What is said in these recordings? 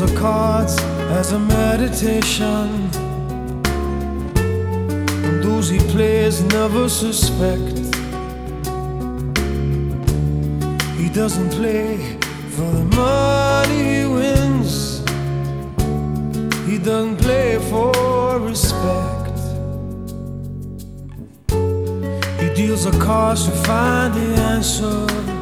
the cards as a meditation. And those he plays never suspect. He doesn't play for the money he wins. He doesn't play for respect. He deals the cards to find the answer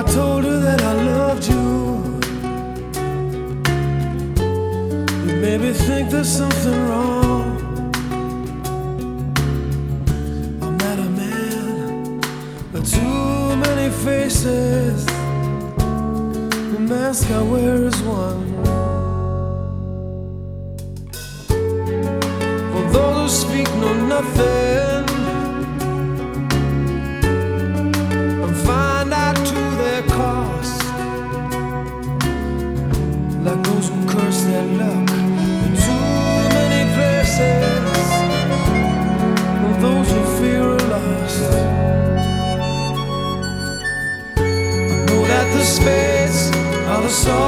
I told her that I loved you, you maybe think there's something wrong. I'm not a man, but too many faces. The mask I wear is one. For those who speak know nothing.